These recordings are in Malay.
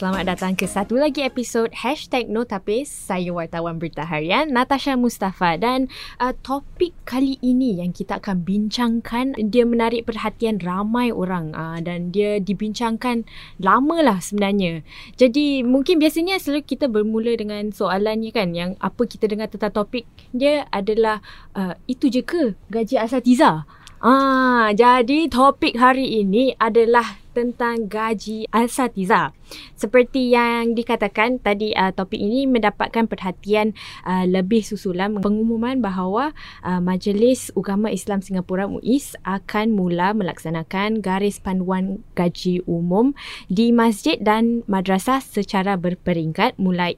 Selamat datang ke satu lagi episod Hashtag Notapis. Saya wartawan berita harian Natasha Mustafa dan uh, topik kali ini yang kita akan bincangkan dia menarik perhatian ramai orang uh, dan dia dibincangkan lama lah sebenarnya. Jadi mungkin biasanya selalu kita bermula dengan soalannya kan yang apa kita dengar tentang topik dia adalah uh, itu je ke gaji asatiza? Ah, jadi topik hari ini adalah tentang gaji asatiza. Seperti yang dikatakan tadi uh, topik ini mendapatkan perhatian uh, lebih susulan pengumuman bahawa uh, Majlis Ugama Islam Singapura MUIS akan mula melaksanakan garis panduan gaji umum di masjid dan madrasah secara berperingkat mulai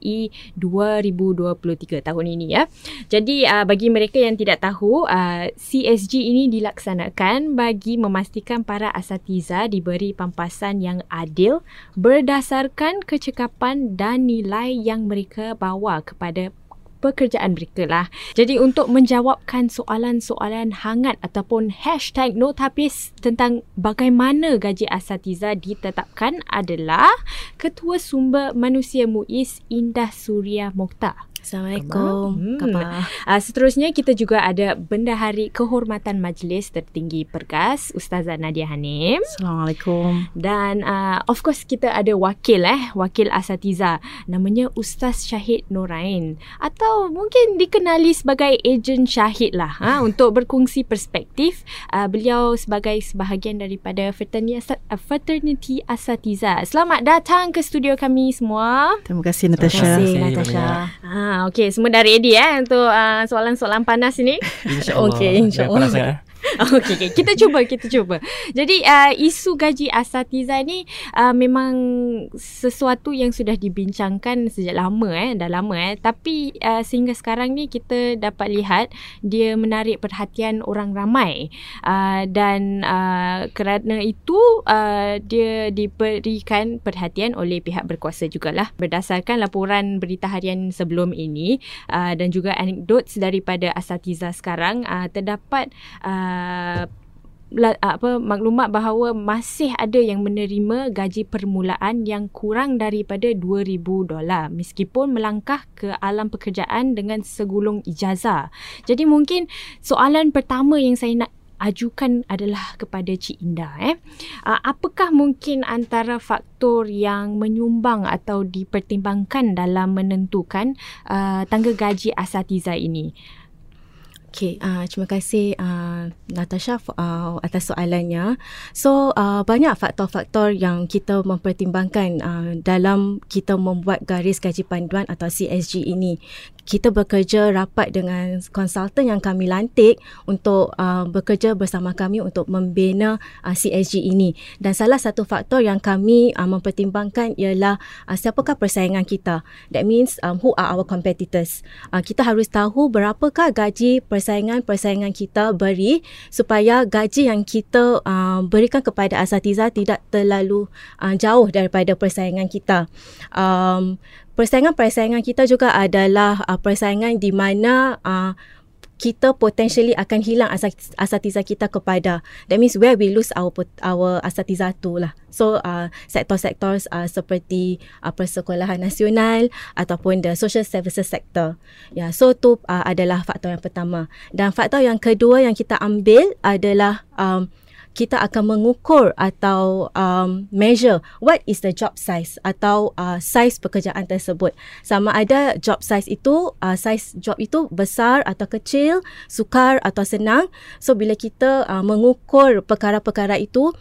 2023 tahun ini ya. Jadi uh, bagi mereka yang tidak tahu uh, CSG ini dilaksanakan bagi memastikan para asatiza diberi pampasan yang adil berdasarkan kecekapan dan nilai yang mereka bawa kepada pekerjaan mereka lah. Jadi untuk menjawabkan soalan-soalan hangat ataupun hashtag notapis tentang bagaimana gaji asatiza ditetapkan adalah Ketua Sumber Manusia MUIS Indah Suria Mokhtar. Assalamualaikum. Hmm. Uh, seterusnya kita juga ada Bendahari Kehormatan Majlis Tertinggi Pergas Ustazah Nadia Hanim. Assalamualaikum. Dan uh, of course kita ada wakil eh, wakil asatiza namanya Ustaz Syahid Norain atau mungkin dikenali sebagai ejen Syahid lah ha, untuk berkongsi perspektif uh, beliau sebagai sebahagian daripada fraternity, fraternity asatiza. Selamat datang ke studio kami semua. Terima kasih Natasha. Terima kasih Natasha. Ha, Ah, okey, semua dah ready eh untuk uh, soalan-soalan panas ini. InsyaAllah. Okey, insyaAllah. Panas sangat. Okey, okay. kita cuba, kita cuba. Jadi uh, isu gaji asatiza ni uh, memang sesuatu yang sudah dibincangkan sejak lama eh, dah lama eh. Tapi uh, sehingga sekarang ni kita dapat lihat dia menarik perhatian orang ramai. Uh, dan uh, kerana itu uh, dia diberikan perhatian oleh pihak berkuasa jugalah berdasarkan laporan berita harian sebelum ini uh, dan juga anekdot daripada asatiza sekarang uh, terdapat uh, Uh, apa maklumat bahawa masih ada yang menerima gaji permulaan yang kurang daripada 2000 dolar meskipun melangkah ke alam pekerjaan dengan segulung ijazah. Jadi mungkin soalan pertama yang saya nak ajukan adalah kepada Cik Indah eh. Uh, apakah mungkin antara faktor yang menyumbang atau dipertimbangkan dalam menentukan uh, tangga gaji asatiza ini? Okay, uh, terima kasih uh, Natasha uh, atas soalannya. So, uh, banyak faktor-faktor yang kita mempertimbangkan uh, dalam kita membuat garis gaji panduan atau CSG ini. Kita bekerja rapat dengan konsultan yang kami lantik untuk uh, bekerja bersama kami untuk membina uh, CSG ini. Dan salah satu faktor yang kami uh, mempertimbangkan ialah uh, siapakah persaingan kita. That means um, who are our competitors. Uh, kita harus tahu berapakah gaji persaingan-persaingan kita beri supaya gaji yang kita uh, berikan kepada asatiza tidak terlalu uh, jauh daripada persaingan kita. Um, persaingan-persaingan kita juga adalah uh, persaingan di mana uh, kita potentially akan hilang asat, asatiza kita kepada. That means where we lose our our asatiza tu lah. So uh, sektor-sektor uh, seperti uh, persekolahan nasional ataupun the social services sector. Ya yeah, so tu uh, adalah faktor yang pertama. Dan faktor yang kedua yang kita ambil adalah um, kita akan mengukur atau um, measure what is the job size atau uh, size pekerjaan tersebut. Sama ada job size itu, uh, size job itu besar atau kecil, sukar atau senang. So bila kita uh, mengukur perkara-perkara itu,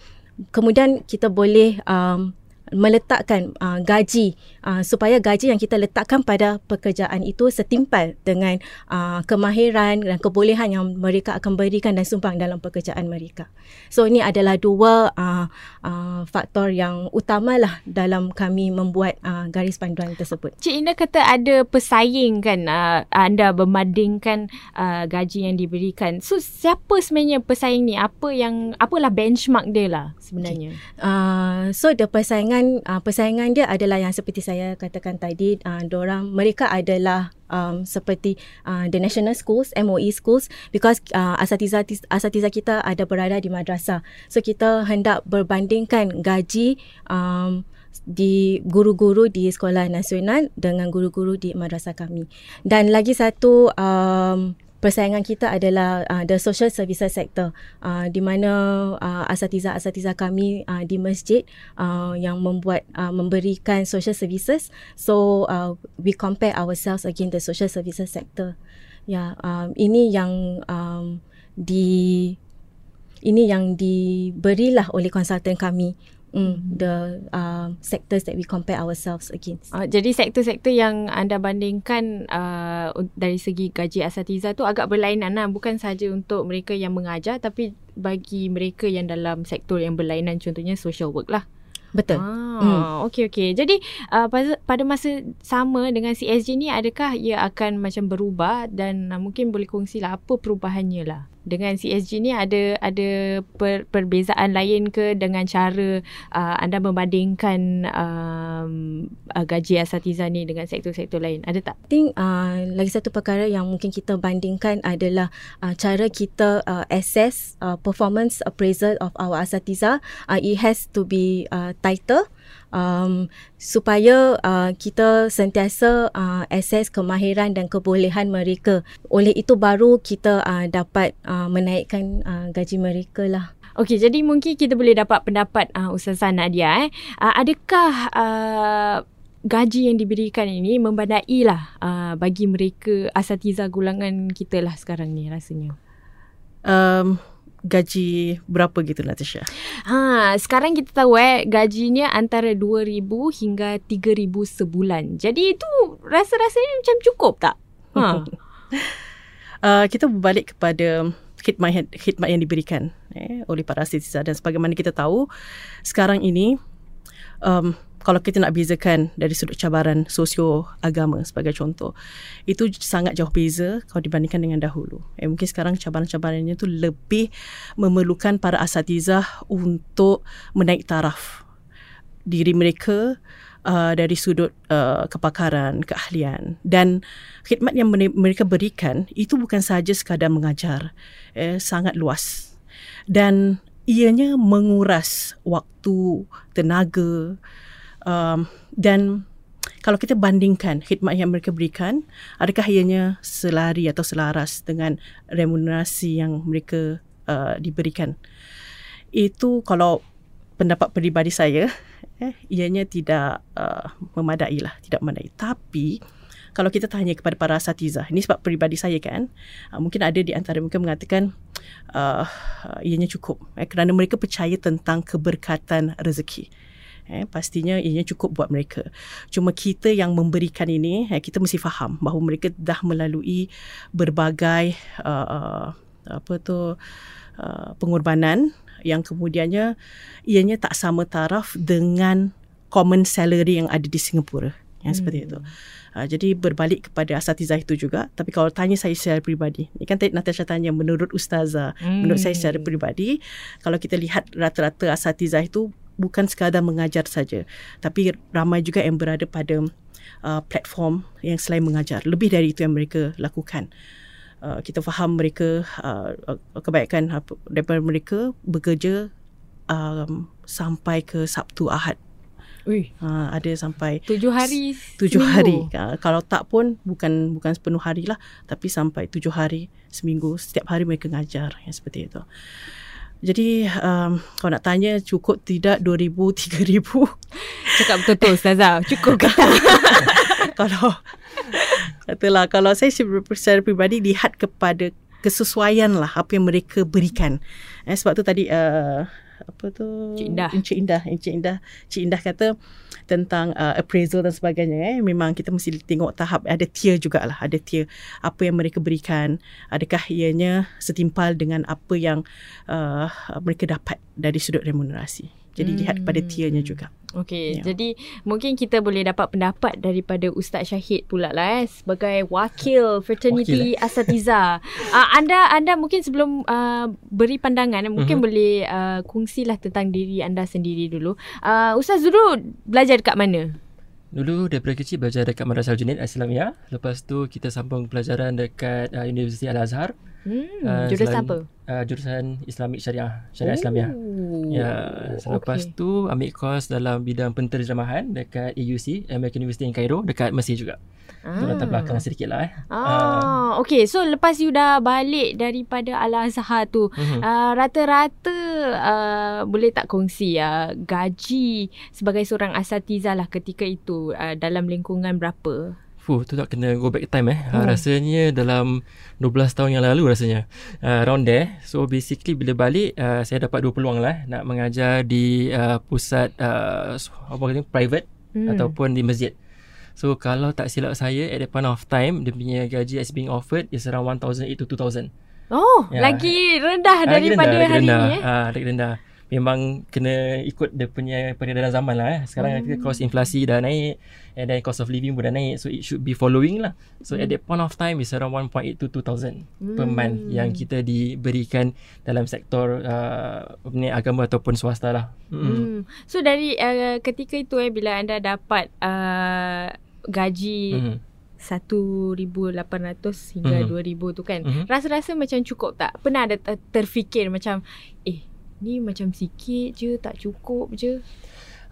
kemudian kita boleh um, meletakkan uh, gaji uh, supaya gaji yang kita letakkan pada pekerjaan itu setimpal dengan uh, kemahiran dan kebolehan yang mereka akan berikan dan sumbang dalam pekerjaan mereka. So ini adalah dua uh, uh, faktor yang utamalah dalam kami membuat uh, garis panduan tersebut. Cik Indah kata ada pesaing kan uh, anda membandingkan uh, gaji yang diberikan. So siapa sebenarnya pesaing ni? Apa yang apalah benchmark dia lah sebenarnya? Okay. Uh, so the persaingan persaingan uh, persaingan dia adalah yang seperti saya katakan tadi uh, orang mereka adalah um, seperti uh, the national schools MOE schools because uh, asatiza asatiza kita ada berada di madrasah so kita hendak berbandingkan gaji um, di guru-guru di sekolah nasional dengan guru-guru di madrasah kami. Dan lagi satu um, persaingan kita adalah uh, the social services sector uh, di mana uh, asatiza-asatiza kami uh, di masjid uh, yang membuat uh, memberikan social services. So uh, we compare ourselves against the social services sector. Ya yeah, um, ini yang um, di ini yang diberilah oleh konsultan kami mm, the uh, sectors that we compare ourselves against. Uh, jadi sektor-sektor yang anda bandingkan uh, dari segi gaji asatiza tu agak berlainan lah. Bukan saja untuk mereka yang mengajar tapi bagi mereka yang dalam sektor yang berlainan contohnya social work lah. Betul. Ah, hmm. Okey okey. Jadi uh, pada pada masa sama dengan CSG ni adakah ia akan macam berubah dan uh, mungkin boleh kongsilah apa perubahannya lah dengan CSG ni ada ada per, perbezaan lain ke dengan cara uh, anda membandingkan um, uh, gaji asatiza ni dengan sektor-sektor lain? Ada tak? I think uh, lagi satu perkara yang mungkin kita bandingkan adalah uh, cara kita uh, assess uh, performance appraisal of our asatiza. Uh, it has to be uh, tighter um, supaya uh, kita sentiasa uh, assess kemahiran dan kebolehan mereka. Oleh itu baru kita uh, dapat uh, menaikkan uh, gaji mereka lah. Okey, jadi mungkin kita boleh dapat pendapat uh, Ustazah Nadia. Eh. Uh, adakah uh, gaji yang diberikan ini membandai lah uh, bagi mereka asatiza gulangan kita lah sekarang ni rasanya? Um, gaji berapa gitu Natasha? Ha, sekarang kita tahu eh gajinya antara 2000 hingga 3000 sebulan. Jadi itu rasa-rasanya macam cukup tak? Ha. uh, kita berbalik kepada khidmat khidmat yang diberikan eh oleh para asatiza dan sebagaimana kita tahu sekarang ini um, kalau kita nak bezakan dari sudut cabaran sosio agama sebagai contoh itu sangat jauh beza kalau dibandingkan dengan dahulu. Eh, mungkin sekarang cabaran-cabarannya tu lebih memerlukan para asatizah untuk menaik taraf diri mereka uh, dari sudut uh, kepakaran keahlian. Dan khidmat yang mereka berikan itu bukan sahaja sekadar mengajar eh, sangat luas. Dan ianya menguras waktu tenaga um, dan kalau kita bandingkan khidmat yang mereka berikan adakah ianya selari atau selaras dengan remunerasi yang mereka uh, diberikan? Itu kalau pendapat peribadi saya eh ianya tidak uh, memadai lah tidak memadai. Tapi kalau kita tanya kepada para asatizah ini sebab peribadi saya kan uh, mungkin ada di antara mereka mengatakan uh, ianya cukup eh, kerana mereka percaya tentang keberkatan rezeki eh, pastinya ianya cukup buat mereka. Cuma kita yang memberikan ini, eh, kita mesti faham bahawa mereka dah melalui berbagai uh, apa tu uh, pengorbanan yang kemudiannya ianya tak sama taraf dengan common salary yang ada di Singapura. Yang hmm. seperti itu. Uh, jadi berbalik kepada asatizah itu juga. Tapi kalau tanya saya secara peribadi, ini kan Natasha tanya menurut ustazah, hmm. menurut saya secara peribadi, kalau kita lihat rata-rata asatizah itu bukan sekadar mengajar saja tapi ramai juga yang berada pada uh, platform yang selain mengajar. Lebih dari itu yang mereka lakukan. Uh, kita faham mereka uh, kebaikan daripada mereka bekerja um, sampai ke Sabtu Ahad. Ui. Uh, ada sampai tujuh hari tujuh seminggu. hari. Uh, kalau tak pun bukan bukan sepenuh hari lah tapi sampai tujuh hari seminggu setiap hari mereka ngajar yang seperti itu jadi um, kalau nak tanya cukup tidak 2000 3000 Cakap betul-betul Ustazah. Cukup ke Kalau Katalah Kalau saya secara peribadi Lihat kepada Kesesuaian lah Apa yang mereka berikan. Eh, Sebab tu tadi uh, Apa tu? Cik Indah. Cik Indah. Cik Indah, Cik Indah kata tentang uh, appraisal dan sebagainya eh. Memang kita mesti tengok tahap ada tier jugalah. Ada tier apa yang mereka berikan. Adakah ianya setimpal dengan apa yang uh, mereka dapat dari sudut remunerasi. Jadi hmm. lihat pada tiernya juga Okey, ya. jadi mungkin kita boleh dapat pendapat daripada Ustaz Syahid pula lah eh sebagai wakil fraternity wakil, eh? Asatiza. uh, anda anda mungkin sebelum uh, beri pandangan mungkin uh-huh. boleh uh, kongsilah tentang diri anda sendiri dulu. Uh, Ustaz dulu belajar dekat mana? Dulu daripada kecil belajar dekat Madrasah Junid Islamiyah. Lepas tu kita sambung pelajaran dekat uh, Universiti Al-Azhar. Hmm, Ah, jurusan selain- apa? Uh, jurusan Islamic Syariah, Syariah Islamiah. Oh, Ya, selepas okay. tu ambil kos dalam bidang penterjemahan dekat AUC, American University in Cairo, dekat Mesir juga. Ah. Tu latar belakang sedikit lah eh. Ah, okay. So lepas you dah balik daripada Al Azhar tu, Mhm. uh, rata-rata uh, boleh tak kongsi uh, gaji sebagai seorang asatiza lah ketika itu uh, dalam lingkungan berapa? Fuh, tu tak kena go back time eh. Hmm. Hmm. rasanya dalam 12 tahun yang lalu rasanya. Uh, around there. So basically bila balik, uh, saya dapat dua peluang lah nak mengajar di uh, pusat uh, apa kata private Hmm. ataupun di masjid. So kalau tak silap saya at that point of time, dia punya gaji as being offered is around 1,008 to 2,000. Oh, Ya. lagi rendah Ah, lagi daripada rendah, lagi hari rendah. ni eh. Ah, lagi rendah. Memang kena ikut dia punya peredaran zaman lah eh. Sekarang Hmm. hmm. cost inflasi dah naik and then cost of living pun dah naik. So it should be following lah. So Hmm. at that point of time is around 1.8 to 2,000 per Hmm. month yang kita diberikan dalam sektor uh, ni, agama ataupun swasta lah. Hmm. Hmm. So dari uh, ketika itu eh bila anda dapat uh, gaji Hmm. 1,800 hingga Mhm. 2,000 tu kan. Mhm. Rasa-rasa macam cukup tak? Pernah ada ter- terfikir macam eh ni macam sikit je tak cukup je.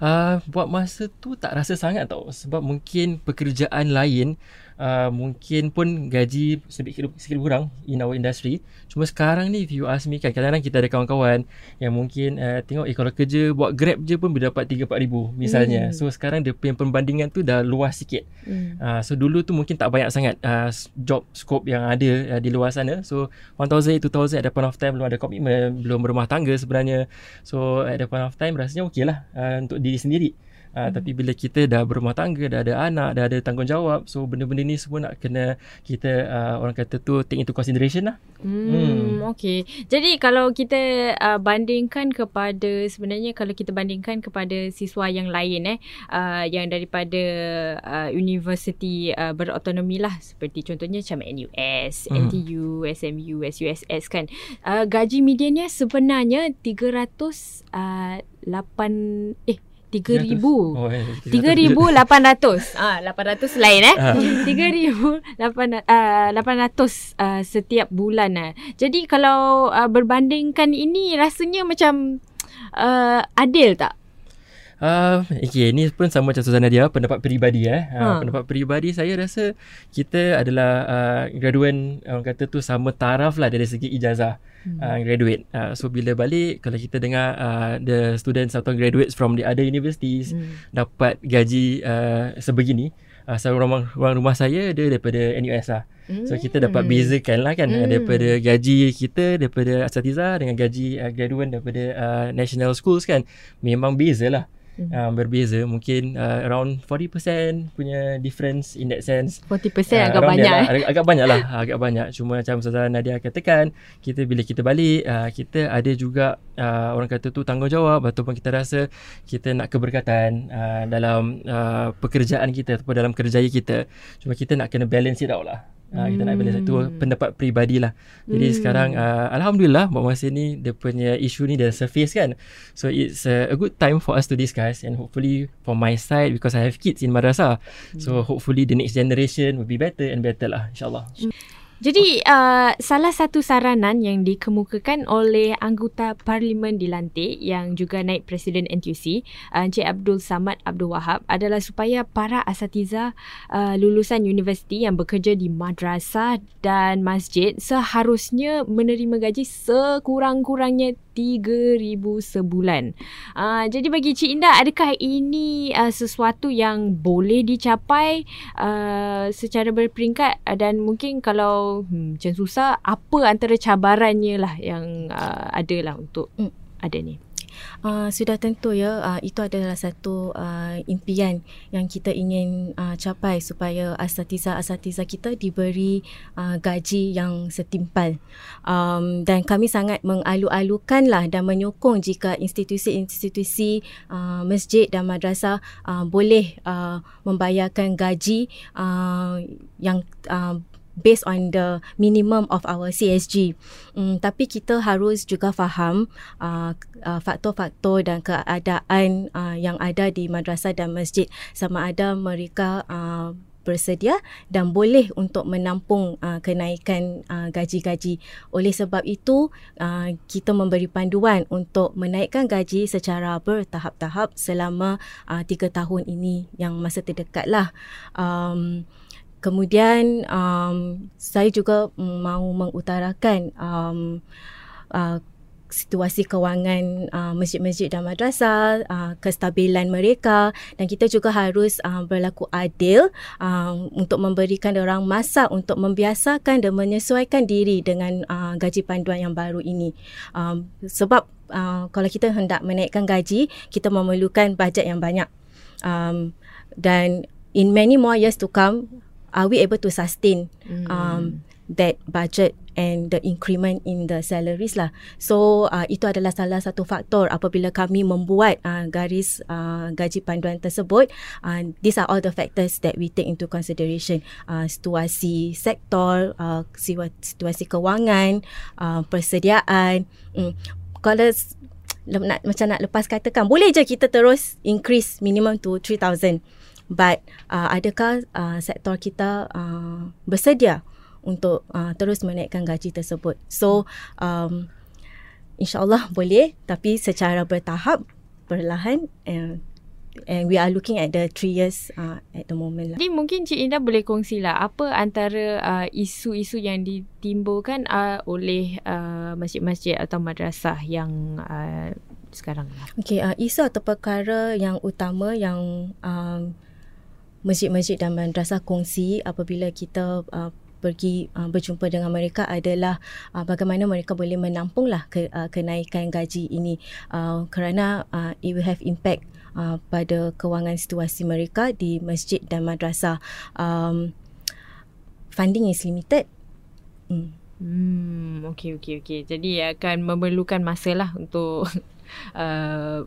Uh, buat masa tu tak rasa sangat tau sebab mungkin pekerjaan lain uh, mungkin pun gaji sedikit sedikit kurang in our industry cuma sekarang ni if you ask me kan kadang-kadang kita ada kawan-kawan yang mungkin uh, tengok eh kalau kerja buat grab je pun boleh dapat 3 4 ribu misalnya Hmm. so sekarang dia punya perbandingan tu dah luas sikit Hmm. Uh, so dulu tu mungkin tak banyak sangat uh, job scope yang ada uh, di luar sana. So 1000 2000 at the point of time belum ada komitmen, belum berumah tangga sebenarnya. So at the point of time rasanya okey lah uh, untuk diri sendiri. Uh, hmm. Tapi bila kita dah berumah tangga, dah ada anak, dah ada tanggungjawab, so benda-benda ni semua nak kena kita uh, orang kata tu take into consideration lah. Hmm, Hmm. okey. Jadi kalau kita uh, bandingkan kepada sebenarnya kalau kita bandingkan kepada siswa yang lain eh uh, yang daripada uh, universiti uh, berautonomi lah seperti contohnya macam NUS, Hmm. NTU, SMU, SUSS kan. Uh, gaji mediannya sebenarnya 300 uh, 8 eh 3000 Oh, eh, 3800. Ah 800 lain eh. Ah. 3800 uh, 800 uh, setiap bulan ah. Jadi kalau uh, berbandingkan ini rasanya macam uh, adil tak? Uh, okay, ni pun sama macam Suzana dia pendapat peribadi eh. Uh, Ha. Pendapat peribadi saya rasa kita adalah uh, graduan orang kata tu sama taraf lah dari segi ijazah Hmm. uh, graduate. Uh, so bila balik kalau kita dengar uh, the students atau graduates from the other universities Hmm. dapat gaji uh, sebegini. Uh, so orang, orang rumah saya dia daripada NUS lah. So kita dapat bezakan lah kan Hmm. hmm. daripada gaji kita daripada asatiza dengan gaji uh, graduan daripada uh, national schools kan. Memang beza lah. Hmm. Uh, berbeza mungkin uh, around 40% punya difference in that sense 40% Ah, agak banyak there eh. lah. Agak, agak banyak lah agak banyak cuma macam Ustazah Nadia katakan kita bila kita balik uh, kita ada juga uh, orang kata tu tanggungjawab ataupun kita rasa kita nak keberkatan uh, dalam uh, pekerjaan kita ataupun dalam kerjaya kita cuma kita nak kena balance it out lah Uh, kita nak balance itu Hmm. pendapat peribadi lah. Jadi Hmm. sekarang uh, Alhamdulillah buat masa ni dia punya isu ni dah surface kan. So it's a, a good time for us to discuss and hopefully for my side because I have kids in madrasah. So hopefully the next generation will be better and better lah insyaAllah. Jadi uh, salah satu saranan yang dikemukakan oleh anggota parlimen dilantik yang juga naib presiden NTUC uh, Encik Abdul Samad Abdul Wahab adalah supaya para asatiza uh, lulusan universiti yang bekerja di madrasah dan masjid seharusnya menerima gaji sekurang-kurangnya 3000 sebulan. Uh, jadi bagi Cik Indah adakah ini uh, sesuatu yang boleh dicapai uh, secara berperingkat uh, dan mungkin kalau hmm, macam susah apa antara cabarannya lah yang uh, ada lah untuk Hmm. ada ni. Uh, sudah tentu ya uh, itu adalah satu uh, impian yang kita ingin uh, capai supaya asatiza-asatiza kita diberi uh, gaji yang setimpal um, dan kami sangat mengalu-alukanlah dan menyokong jika institusi-institusi uh, masjid dan madrasah uh, boleh uh, membayarkan gaji uh, yang uh, based on the minimum of our CSG. Um, tapi kita harus juga faham uh, uh, faktor-faktor dan keadaan uh, yang ada di madrasah dan masjid sama ada mereka uh, bersedia dan boleh untuk menampung uh, kenaikan uh, gaji-gaji. Oleh sebab itu, uh, kita memberi panduan untuk menaikkan gaji secara bertahap-tahap selama uh, tiga tahun ini yang masa terdekat lah. Um, kemudian um, saya juga mahu mengutarakan um, uh, situasi kewangan uh, masjid-masjid dan madrasah, uh, kestabilan mereka dan kita juga harus uh, berlaku adil uh, untuk memberikan orang masa untuk membiasakan dan menyesuaikan diri dengan uh, gaji panduan yang baru ini. Um, sebab uh, kalau kita hendak menaikkan gaji, kita memerlukan bajet yang banyak. Um, dan in many more years to come, are we able to sustain um, that budget and the increment in the salaries lah. So uh, itu adalah salah satu faktor apabila kami membuat uh, garis uh, gaji panduan tersebut. Uh, these are all the factors that we take into consideration. Uh, situasi sektor, uh, situasi kewangan, uh, persediaan. Um, kalau nak, macam nak lepas katakan, boleh je kita terus increase minimum to 3,000. But uh, adakah uh, sektor kita uh, bersedia untuk uh, terus menaikkan gaji tersebut. So um, insyaallah boleh tapi secara bertahap perlahan and and we are looking at the three years uh, at the moment lah. Jadi mungkin Cik Indah boleh kongsilah apa antara uh, isu-isu yang ditimbulkan uh, oleh uh, masjid-masjid atau madrasah yang uh, sekarang lah. Okay, uh, isu atau perkara yang utama yang um, masjid-masjid dan madrasah kongsi apabila kita uh, pergi uh, berjumpa dengan mereka adalah uh, bagaimana mereka boleh menampunglah ke, uh, kenaikan gaji ini uh, kerana uh, it will have impact uh, pada kewangan situasi mereka di masjid dan madrasah um, funding is limited hmm. Hmm, okay, okay, okay. Jadi akan memerlukan masa lah untuk uh,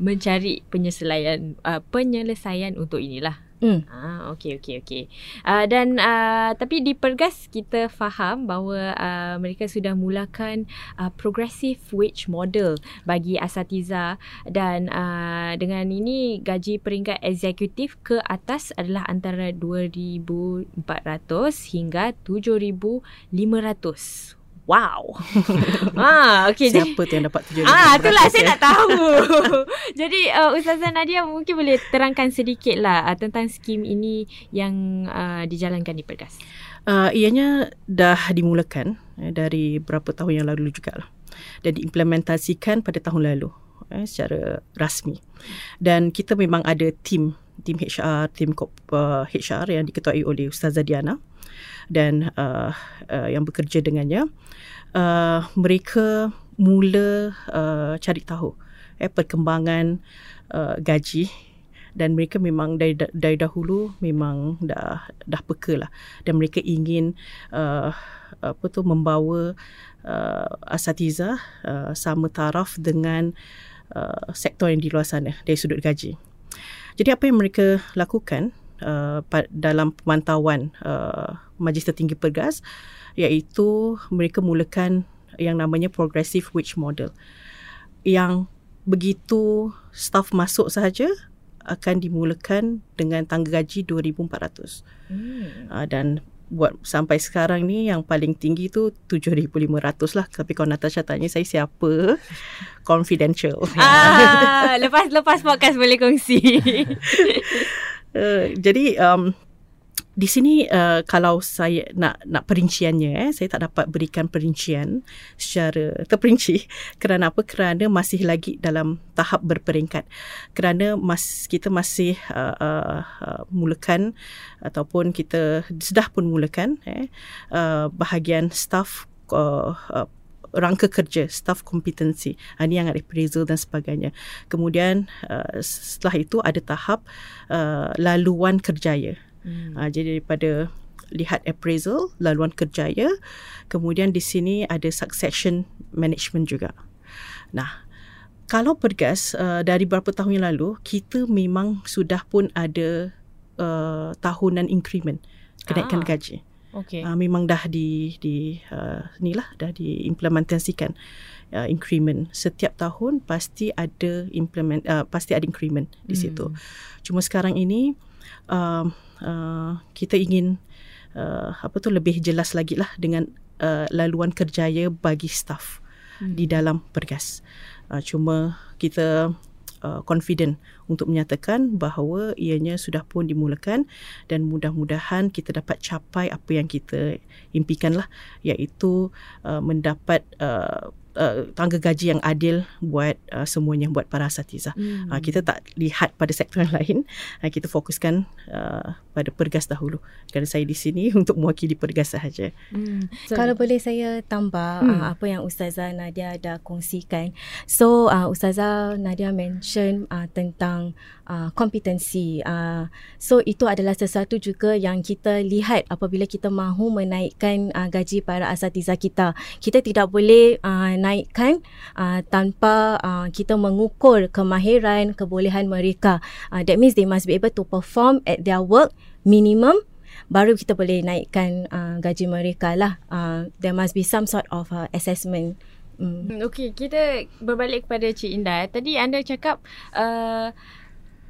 mencari penyelesaian uh, penyelesaian untuk inilah. Hmm. Ah, okey okey okey. Uh, dan uh, tapi di Pergas kita faham bahawa uh, mereka sudah mulakan uh, progressive wage model bagi asatiza dan uh, dengan ini gaji peringkat eksekutif ke atas adalah antara 2400 hingga 7500. Wow. ah, okay. Siapa tu yang dapat tujuh Ah, itulah saya nak tahu. Jadi uh, Ustazah Nadia mungkin boleh terangkan sedikit lah uh, tentang skim ini yang uh, dijalankan di Pergas. Uh, ianya dah dimulakan eh, dari berapa tahun yang lalu jugalah. Dan diimplementasikan pada tahun lalu eh, secara rasmi. Dan kita memang ada tim tim HR, tim uh, HR yang diketuai oleh Ustazah Diana dan uh, uh, yang bekerja dengannya uh, mereka mula uh, cari tahu eh, perkembangan uh, gaji dan mereka memang dari dari dahulu memang dah dah peka lah dan mereka ingin uh, apa tu membawa uh, asatiza uh, sama taraf dengan uh, sektor yang di luar sana dari sudut gaji. Jadi apa yang mereka lakukan uh, dalam pemantauan uh, Majlis Tertinggi Pergas iaitu mereka mulakan yang namanya progressive wage model yang begitu staff masuk sahaja akan dimulakan dengan tangga gaji 2400 hmm. uh, dan buat sampai sekarang ni yang paling tinggi tu 7500 lah. Tapi kalau Natasha tanya saya siapa? Confidential. Ah lepas lepas podcast boleh kongsi. Uh, jadi um, di sini uh, kalau saya nak nak perinciannya eh saya tak dapat berikan perincian secara terperinci kerana apa? Kerana masih lagi dalam tahap berperingkat. Kerana mas kita masih uh, uh, uh, mulakan ataupun kita sudah pun mulakan eh uh, bahagian staff uh, uh, rangka kerja staff kompetensi. Uh, ini yang ada appraisal dan sebagainya. Kemudian uh, setelah itu ada tahap uh, laluan kerjaya Hmm. Uh, jadi daripada lihat appraisal, laluan kerjaya, kemudian di sini ada succession management juga. Nah, kalau pergas uh, dari beberapa tahun yang lalu, kita memang sudah pun ada uh, tahunan increment kenaikan ah. gaji. Okay. Uh, memang dah di di uh, lah dah diimplementasikan uh, increment setiap tahun pasti ada implement uh, pasti ada increment di situ. Hmm. Cuma sekarang ini uh, uh, kita ingin uh, apa tu lebih jelas lagi lah dengan uh, laluan kerjaya bagi staff hmm. di dalam pergas. Uh, cuma kita uh, confident untuk menyatakan bahawa ianya sudah pun dimulakan dan mudah-mudahan kita dapat capai apa yang kita impikanlah iaitu uh, mendapat uh, uh, tangga gaji yang adil buat uh, semuanya buat para asatiza. Hmm. Uh, kita tak lihat pada sektor yang lain. Uh, kita fokuskan uh, pada pergas dahulu. Kerana saya di sini untuk mewakili pergas sahaja. Hmm. So, Kalau boleh saya tambah hmm. uh, apa yang Ustazah Nadia dah kongsikan. So uh, Ustazah Nadia mention uh, tentang uh, kompetensi. Uh, so itu adalah sesuatu juga yang kita lihat apabila kita mahu menaikkan uh, gaji para asatiza kita. Kita tidak boleh uh, naikkan uh, tanpa uh, kita mengukur kemahiran, kebolehan mereka. Uh, that means they must be able to perform at their work minimum baru kita boleh naikkan uh, gaji mereka lah. Uh, there must be some sort of uh, assessment. Mm. Okay, kita berbalik kepada Cik Indah. Tadi anda cakap uh,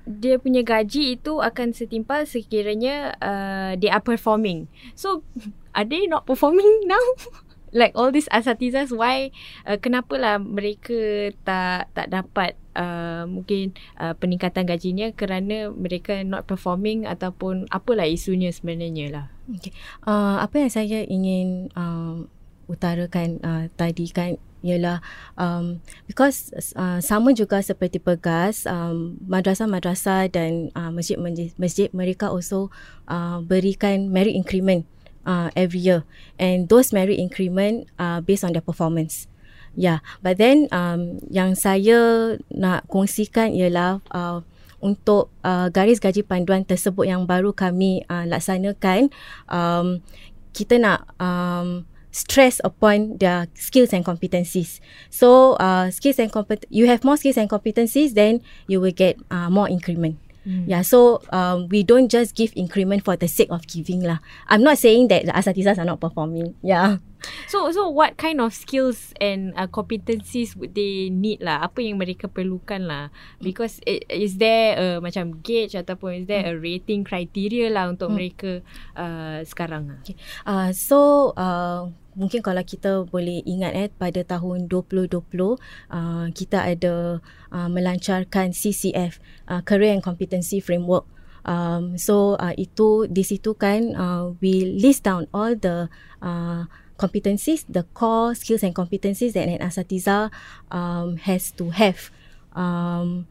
dia punya gaji itu akan setimpal sekiranya uh, they are performing. So, are they not performing now? like all these asatizas, why, uh, kenapalah mereka tak tak dapat uh, mungkin uh, peningkatan gajinya kerana mereka not performing ataupun apalah isunya sebenarnya lah. Okay. Uh, apa yang saya ingin uh, utarakan uh, tadi kan ialah um, because uh, sama juga seperti pegas um, madrasah-madrasah dan uh, masjid-masjid mereka also uh, berikan merit increment uh, every year. And those merit increment are based on their performance. Yeah but then um, yang saya nak kongsikan ialah uh, untuk uh, garis gaji panduan tersebut yang baru kami uh, laksanakan um, kita nak um, stress upon their skills and competencies. So, uh, skills and compet you have more skills and competencies, then you will get uh, more increment. Mm. Yeah, so um, we don't just give increment for the sake of giving lah. I'm not saying that the asatizas are not performing. Yeah. So so what kind of skills and uh, competencies would they need lah? Apa yang mereka perlukan lah? Because it, is there a macam gauge ataupun is there a rating criteria lah untuk mm. mereka uh, sekarang? Okay. Uh, so uh, mungkin kalau kita boleh ingat eh pada tahun 2020 uh, kita ada uh, melancarkan CCF uh, Career and Competency Framework um, so uh, itu di situ kan uh, we list down all the uh, competencies the core skills and competencies that an asatiza um, has to have um,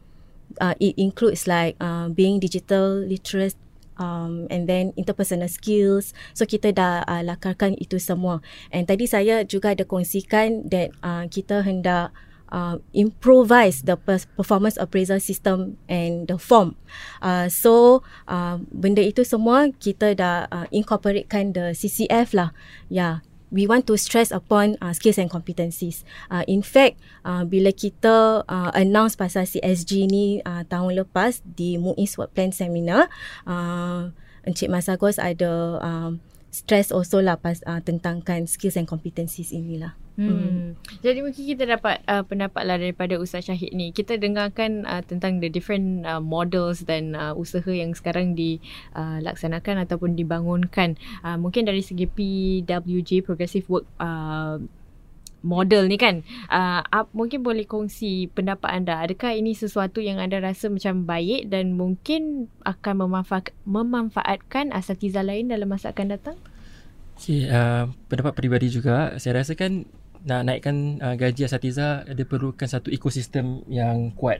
uh, it includes like uh, being digital literate um, and then interpersonal skills. So kita dah uh, lakarkan itu semua. And tadi saya juga ada kongsikan that uh, kita hendak uh, improvise the performance appraisal system and the form. Uh, so uh, benda itu semua kita dah uh, incorporatekan the CCF lah. Yeah we want to stress upon uh, skills and competencies. Uh, in fact, uh, bila kita uh, announce pasal CSG ni uh, tahun lepas di MUIS Work Plan Seminar, uh, Encik Masagos ada um, stress also lah pas, uh, tentang kan skills and competencies inilah. Hmm. hmm. Jadi mungkin kita dapat uh, pendapat lah daripada Ustaz Syahid ni. Kita dengarkan uh, tentang the different uh, models dan uh, usaha yang sekarang dilaksanakan uh, ataupun dibangunkan. Uh, mungkin dari segi PWJ, Progressive Work uh, model ni kan. Uh, uh, mungkin boleh kongsi pendapat anda. Adakah ini sesuatu yang anda rasa macam baik dan mungkin akan memanfaat, memanfaatkan asatiza lain dalam masa akan datang? Okay, uh, pendapat peribadi juga. Saya rasa kan nak naikkan uh, gaji asatiza dia perlukan satu ekosistem yang kuat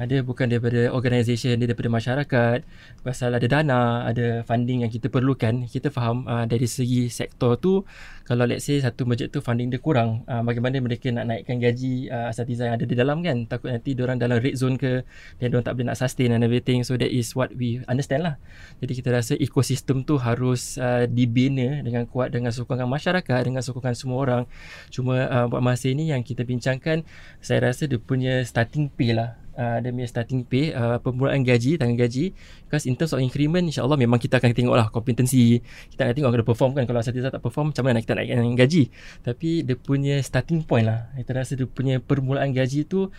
ada bukan daripada organisation dia daripada masyarakat pasal ada dana ada funding yang kita perlukan. Kita faham uh, dari segi sektor tu kalau let's say satu masjid tu funding dia kurang uh, bagaimana mereka nak naikkan gaji uh, asatiza yang ada di dalam kan? Takut nanti orang dalam red zone ke dan orang tak boleh nak sustain and everything. So that is what we understand lah. Jadi kita rasa ekosistem tu harus uh, dibina dengan kuat dengan sokongan masyarakat dengan sokongan semua orang. Cuma uh, buat masa ini yang kita bincangkan saya rasa dia punya starting pay lah uh, dia punya starting pay uh, permulaan gaji tangga gaji. Because in terms of increment insyaallah memang kita akan tengok lah kompetensi kita akan tengok kena perform kan. Kalau asatiza tak perform macam mana kita nak gaji? Tapi dia punya starting point lah. Kita rasa dia punya permulaan gaji tu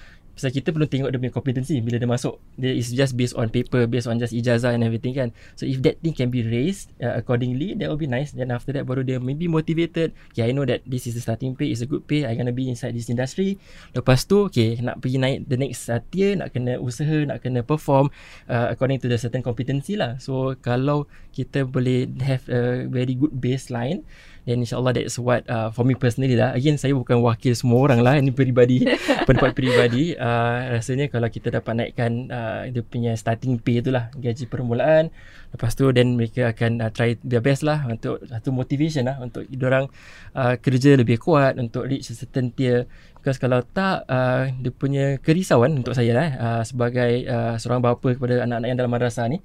Pasal kita belum tengok dia punya competency bila dia masuk. Dia is just based on paper, based on just ijazah and everything kan. So if that thing can be raised uh, accordingly, that will be nice. Then after that baru dia maybe motivated. Okay, I know that this is the starting pay, is a good pay. I gonna be inside this industry. Lepas tu, okay, nak pergi naik the next uh, tier, nak kena usaha, nak kena perform uh, according to the certain competency lah. So kalau kita boleh have a very good baseline, dan insyaAllah that's what uh, for me personally lah. Again, saya bukan wakil semua orang lah. Ini peribadi, pendapat peribadi. Uh, rasanya kalau kita dapat naikkan uh, dia punya starting pay tu lah. Gaji permulaan. Lepas tu then mereka akan uh, try their best lah untuk satu motivation lah untuk orang uh, kerja lebih kuat untuk reach a certain tier. Because kalau tak, uh, dia punya kerisauan untuk saya lah uh, sebagai uh, seorang bapa kepada anak-anak yang dalam madrasah ni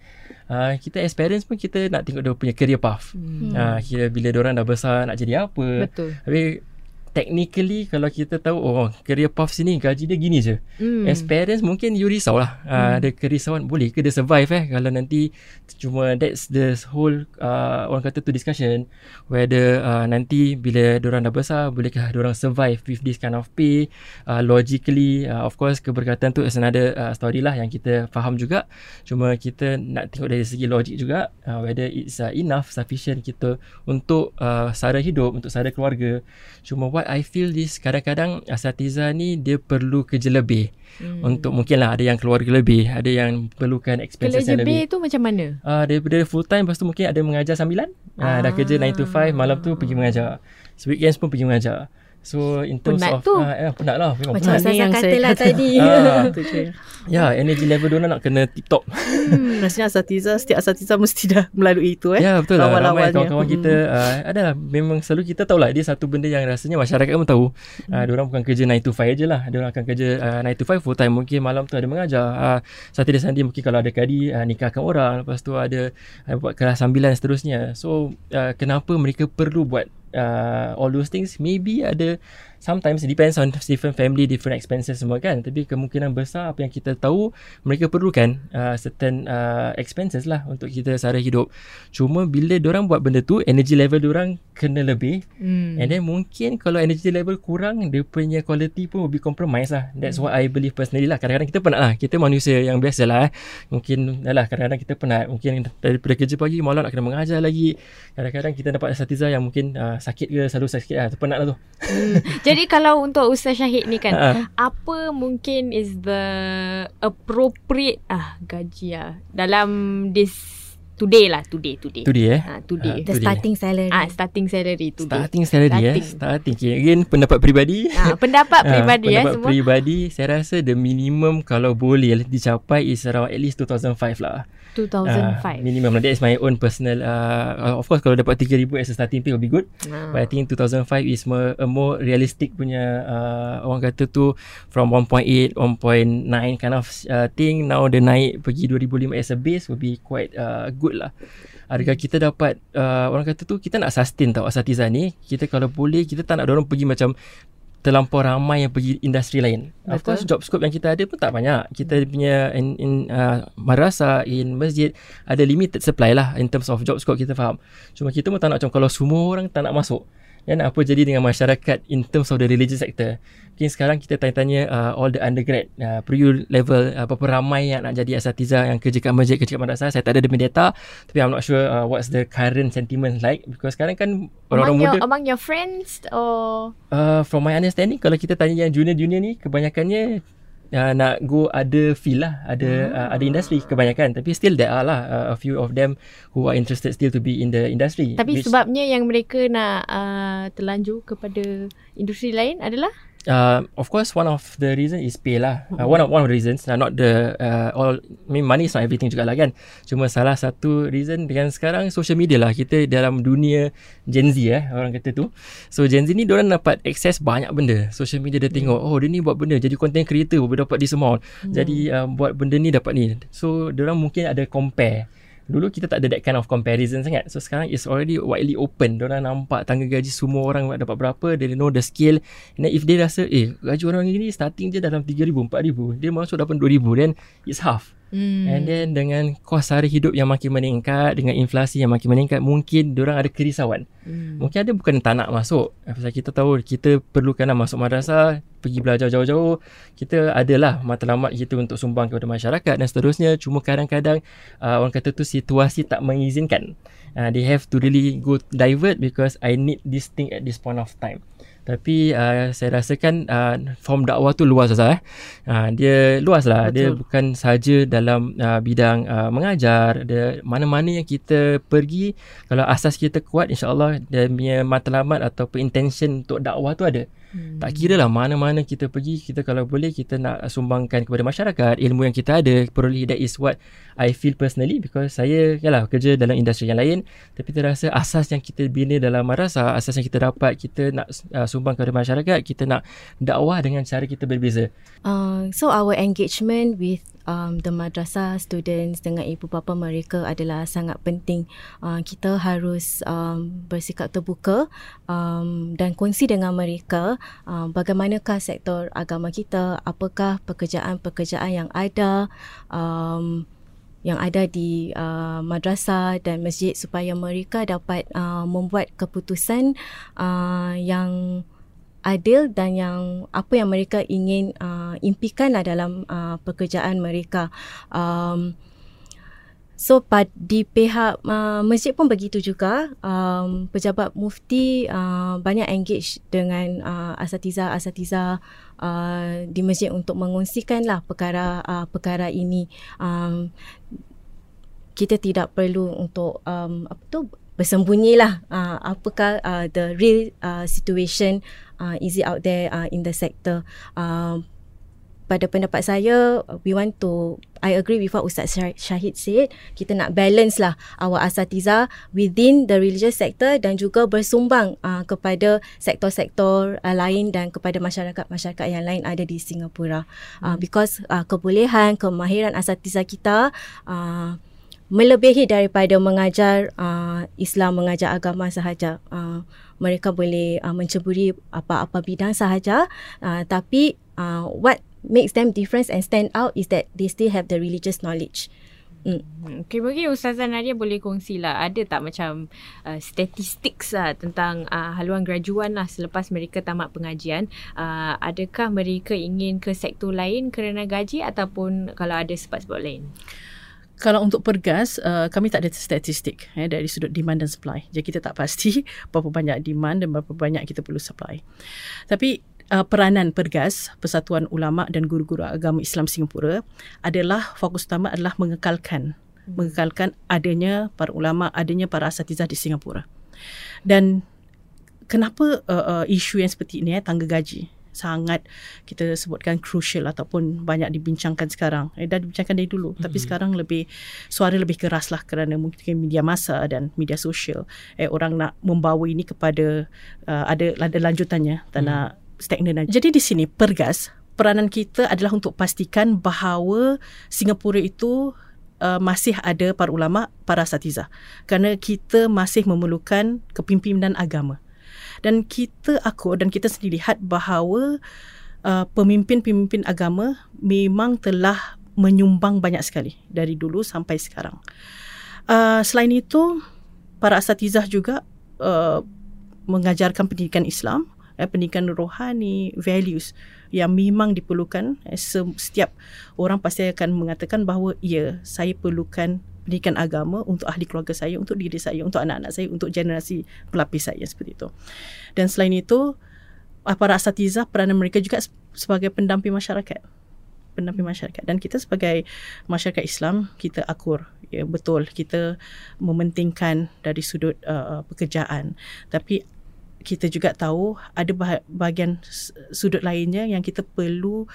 uh, kita experience pun kita nak tengok dia punya career path. Hmm. Uh, kira bila orang dah besar nak jadi apa. Betul. Tapi technically kalau kita tahu oh career path sini gaji dia gini je. Hmm. Experience mungkin you risau lah. Uh, hmm. Ada kerisauan boleh ke dia survive eh kalau nanti cuma that's the whole uh, orang kata tu discussion whether uh, nanti bila orang dah besar bolehkah orang survive with this kind of pay uh, logically uh, of course keberkatan tu is another uh, story lah yang kita faham juga cuma kita nak tengok dari segi logik juga uh, whether it's uh, enough sufficient kita untuk uh, sara hidup untuk sara keluarga cuma what I feel this kadang-kadang asatiza ni dia perlu kerja lebih. Hmm. untuk mungkin lah ada yang keluarga lebih ada yang perlukan expenses kerja yang lebih lebih. tu macam mana? Uh, daripada full time lepas tu mungkin ada mengajar sambilan. Ah. uh, dah kerja 9 to 5 malam tu pergi mengajar. So weekends pun pergi mengajar So in terms Penat of tu. Uh, eh, penat lah memang Macam penat. Yang kata lah tadi. Ah. Itu je. Ya energy level diorang nak kena tip top Hmm, rasanya asatiza setiap asatiza mesti dah melalui itu eh. Ya betul lah Ramai kawan-kawan Hmm. kita uh, Adalah Memang selalu kita tahu lah Dia satu benda yang rasanya Masyarakat pun tahu uh, Diorang bukan kerja 9 to 5 je lah Diorang akan kerja uh, 9 to 5 full time Mungkin malam tu ada mengajar uh, Saturday Sunday mungkin kalau ada kadi uh, Nikahkan orang Lepas tu ada uh, Buat kelas sambilan seterusnya So uh, Kenapa mereka perlu buat uh, All those things Maybe ada Sometimes it depends on different family, different expenses semua kan. Tapi kemungkinan besar apa yang kita tahu mereka perlukan uh, certain uh, expenses lah untuk kita sara hidup. Cuma bila orang buat benda tu, energy level orang kena lebih. hmm. And then mungkin kalau energy level kurang, dia punya quality pun will be compromised lah. That's what I believe personally lah. Kadang-kadang kita penat lah. Kita manusia yang biasa lah eh. Mungkin lah kadang-kadang kita penat. Mungkin daripada kerja pagi, malam nak kena mengajar lagi. Kadang-kadang kita dapat asatiza yang mungkin uh, sakit ke, selalu sakit lah. Tu penat lah tu. Jadi kalau untuk Ustaz Syahid ni kan Ha. apa mungkin is the appropriate ah gaji ah dalam this today lah today today. Dia eh. Ha, today. The Today. starting salary. Ah starting salary today. Starting salary Starting. eh. Starting. Okay. Again, pendapat peribadi. Ah pendapat Ah, peribadi eh pendapat semua. peribadi saya rasa the minimum kalau boleh dicapai is around at least 2005 lah. 2005. Ah, minimum. That is my own personal uh, of course kalau dapat 3000 as a starting pay will be good. Ah. But I think 2005 is more, a more realistic punya uh, orang kata tu from 1.8 1.9 kind of uh, thing now dia naik pergi 2005 as a base will be quite uh, good lah. Harga kita dapat uh, orang kata tu kita nak sustain tau asatiza ni. Kita kalau boleh kita tak nak orang pergi macam terlampau ramai yang pergi industri lain. Of Betul. course job scope yang kita ada pun tak banyak. Kita punya in, in uh, madrasah, in masjid ada limited supply lah in terms of job scope kita faham. Cuma kita pun tak nak macam kalau semua orang tak nak masuk. Dan apa jadi dengan masyarakat in terms of the religious sector. Mungkin sekarang kita tanya-tanya uh, all the undergrad, uh, pre level, uh, berapa ramai yang nak jadi asatiza yang kerja kat masjid, kerja kat madrasah. Saya tak ada demi data. Tapi I'm not sure uh, what's the current sentiment like. Because sekarang kan orang-orang among muda. your, among your friends or Uh, from my understanding kalau kita tanya yang junior-junior ni kebanyakannya uh, nak go ada field lah ada uh, ada industri kebanyakan. Tapi still there are lah uh, a few of them who are interested still to be in the industry tapi which, sebabnya yang mereka nak uh, terlanjur kepada industri lain adalah uh, of course one of the reason is pay lah. Uh, one of one of the reasons uh, not the uh, all I mean money is not everything juga lah kan? Cuma salah satu reason dengan sekarang social media lah. Kita dalam dunia Gen Z eh orang kata tu. So Gen Z ni diorang dapat access banyak benda. Social media dia tengok oh dia ni buat benda. Jadi content creator boleh dapat this amount jadi uh, buat benda ni dapat ni. So diorang mungkin ada compare Dulu kita tak ada that kind of comparison sangat. So sekarang it's already widely open. Diorang nampak tangga gaji semua orang dapat berapa. They know the scale. And then if dia rasa, eh gaji orang ni starting je dalam 3,000, 4,000. Dia masuk dapat 2,000. Then it's half. Hmm. And then dengan kos sara hidup yang makin meningkat, dengan inflasi yang makin meningkat, mungkin orang ada kerisauan. Hmm. Mungkin ada bukan tak nak masuk. Pasal kita tahu kita perlukanlah masuk madrasah, pergi belajar jauh-jauh. Kita adalah matlamat kita untuk sumbang kepada masyarakat dan seterusnya. Cuma kadang-kadang uh, orang kata tu situasi tak mengizinkan. Uh, they have to really go divert because I need this thing at this point of time. Tapi uh, saya rasakan uh, form dakwah tu luas lah eh. Uh, dia luas lah. Dia Betul. bukan saja dalam uh, bidang uh, mengajar. Dia mana-mana yang kita pergi kalau asas kita kuat insya-Allah dia punya matlamat ataupun intention untuk dakwah tu ada. Hmm. Tak kira lah mana-mana kita pergi kita kalau boleh kita nak sumbangkan kepada masyarakat ilmu yang kita ada probably that is what I feel personally because saya yalah kerja dalam industri yang lain tapi terasa asas yang kita bina dalam madrasah asas yang kita dapat kita nak uh, sumbang kepada masyarakat kita nak dakwah dengan cara kita berbeza Uh, so our engagement with um, the madrasah students dengan ibu bapa mereka adalah sangat penting. Uh, kita harus um, bersikap terbuka um, dan kongsi dengan mereka um, bagaimanakah sektor agama kita, apakah pekerjaan-pekerjaan yang ada um, yang ada di uh, madrasah dan masjid supaya mereka dapat uh, membuat keputusan uh, yang adil dan yang apa yang mereka ingin uh, impikanlah dalam uh, pekerjaan mereka. Um, so pad, di pihak uh, masjid pun begitu juga. Um, pejabat mufti uh, banyak engage dengan uh, asatiza-asatiza uh, di masjid untuk mengongsikanlah perkara uh, perkara ini. Um, kita tidak perlu untuk um, apa tu bersembunyilah uh, apakah uh, the real uh, situation uh, is it out there uh, in the sector? Uh, pada pendapat saya we want to I agree with what Ustaz Syah- Syahid said. Kita nak balance lah our asatiza within the religious sector dan juga bersumbang uh, kepada sektor-sektor uh, lain dan kepada masyarakat-masyarakat yang lain ada di Singapura. Uh, because uh, kebolehan kemahiran asatiza kita uh, melebihi daripada mengajar uh, Islam mengajar agama sahaja. Uh, mereka boleh uh, menceburi apa-apa bidang sahaja uh, tapi uh, what makes them different and stand out is that they still have the religious knowledge Mm. Okay, mungkin Ustazah Nadia boleh kongsi lah. Ada tak macam uh, statistics lah tentang uh, haluan graduan lah selepas mereka tamat pengajian. Uh, adakah mereka ingin ke sektor lain kerana gaji ataupun kalau ada sebab-sebab lain? Kalau untuk pergas, uh, kami tak ada statistik eh, dari sudut demand dan supply. Jadi kita tak pasti berapa banyak demand dan berapa banyak kita perlu supply. Tapi uh, peranan pergas, Persatuan Ulama dan Guru-Guru Agama Islam Singapura adalah fokus utama adalah mengekalkan mengekalkan adanya para ulama, adanya para asatizah di Singapura. Dan kenapa uh, uh, isu yang seperti ini eh, tangga gaji sangat kita sebutkan crucial ataupun banyak dibincangkan sekarang. Eh, dah dibincangkan dari dulu. Mm-hmm. Tapi sekarang lebih suara lebih keras lah kerana mungkin media masa dan media sosial. Eh, orang nak membawa ini kepada uh, ada ada lanjutannya. Tak mm. nak stagnan. Jadi di sini pergas peranan kita adalah untuk pastikan bahawa Singapura itu uh, masih ada para ulama, para asatiza. Kerana kita masih memerlukan kepimpinan agama. Dan kita akur dan kita sendiri lihat bahawa uh, pemimpin-pemimpin agama memang telah menyumbang banyak sekali dari dulu sampai sekarang. Uh, selain itu, para asatizah juga uh, mengajarkan pendidikan Islam, eh, pendidikan rohani, values yang memang diperlukan. Eh, setiap orang pasti akan mengatakan bahawa ya, saya perlukan pendidikan agama untuk ahli keluarga saya, untuk diri saya, untuk anak-anak saya, untuk generasi pelapis saya seperti itu. Dan selain itu, para asatiza peranan mereka juga sebagai pendamping masyarakat. Pendamping masyarakat. Dan kita sebagai masyarakat Islam, kita akur. Ya, betul, kita mementingkan dari sudut uh, pekerjaan. Tapi kita juga tahu ada bahagian sudut lainnya yang kita perlu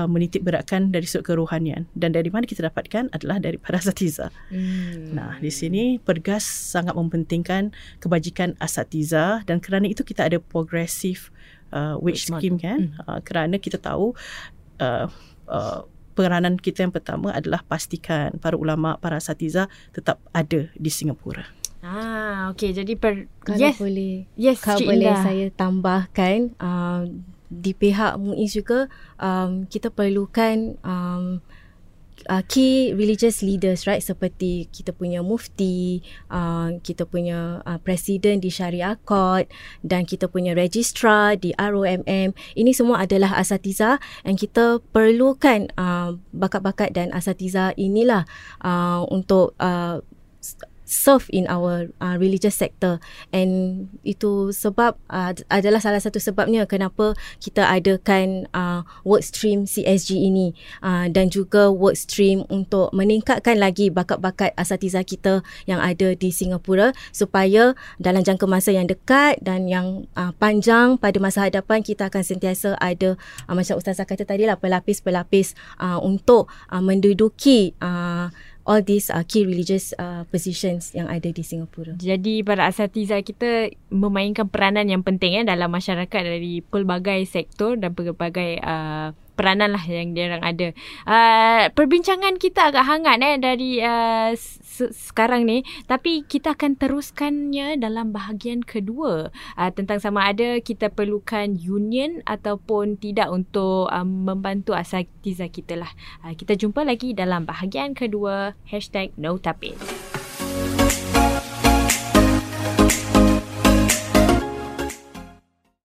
uh, menitik beratkan dari sudut kerohanian dan dari mana kita dapatkan adalah dari para asatiza. Hmm. Nah, di sini Pergas sangat mementingkan kebajikan asatiza dan kerana itu kita ada progressive uh, wage scheme kan hmm. uh, kerana kita tahu uh, uh, peranan kita yang pertama adalah pastikan para ulama, para asatiza tetap ada di Singapura. Ah, okey. Jadi per kalau yes. boleh, yes, kalau boleh Indah. saya tambahkan um, di pihak MUIS juga um, kita perlukan um, uh, key religious leaders right seperti kita punya mufti uh, kita punya uh, presiden di Syariah Court dan kita punya registrar di ROMM ini semua adalah asatiza yang kita perlukan uh, bakat-bakat dan asatiza inilah uh, untuk uh, serve in our uh, religious sector. And itu sebab uh, adalah salah satu sebabnya kenapa kita adakan uh, work stream CSG ini. Uh, dan juga work stream untuk meningkatkan lagi bakat-bakat asatiza kita yang ada di Singapura supaya dalam jangka masa yang dekat dan yang uh, panjang pada masa hadapan kita akan sentiasa ada uh, macam ustazah kata tadi lah pelapis-pelapis uh, untuk uh, menduduki uh, all these uh, key religious uh, positions yang ada di Singapura. Jadi para asatiza kita memainkan peranan yang penting ya dalam masyarakat dari pelbagai sektor dan pelbagai uh, peranan lah yang dia orang ada. Uh, perbincangan kita agak hangat eh dari uh, se- sekarang ni tapi kita akan teruskannya dalam bahagian kedua uh, tentang sama ada kita perlukan union ataupun tidak untuk um, membantu asatiza kita lah. Uh, kita jumpa lagi dalam bahagian kedua #NoTapin.